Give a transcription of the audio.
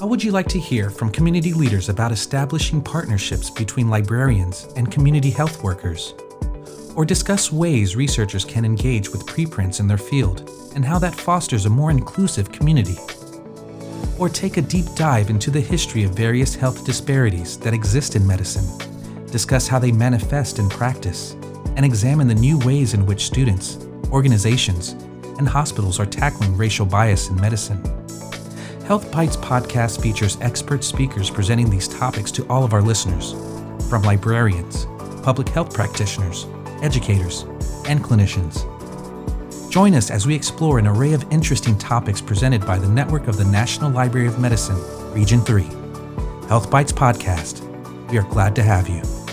How would you like to hear from community leaders about establishing partnerships between librarians and community health workers? Or discuss ways researchers can engage with preprints in their field and how that fosters a more inclusive community? Or take a deep dive into the history of various health disparities that exist in medicine, discuss how they manifest in practice, and examine the new ways in which students, organizations, and hospitals are tackling racial bias in medicine. Health Bytes podcast features expert speakers presenting these topics to all of our listeners, from librarians, public health practitioners, educators, and clinicians. Join us as we explore an array of interesting topics presented by the network of the National Library of Medicine, Region 3. Health Bytes Podcast. We are glad to have you.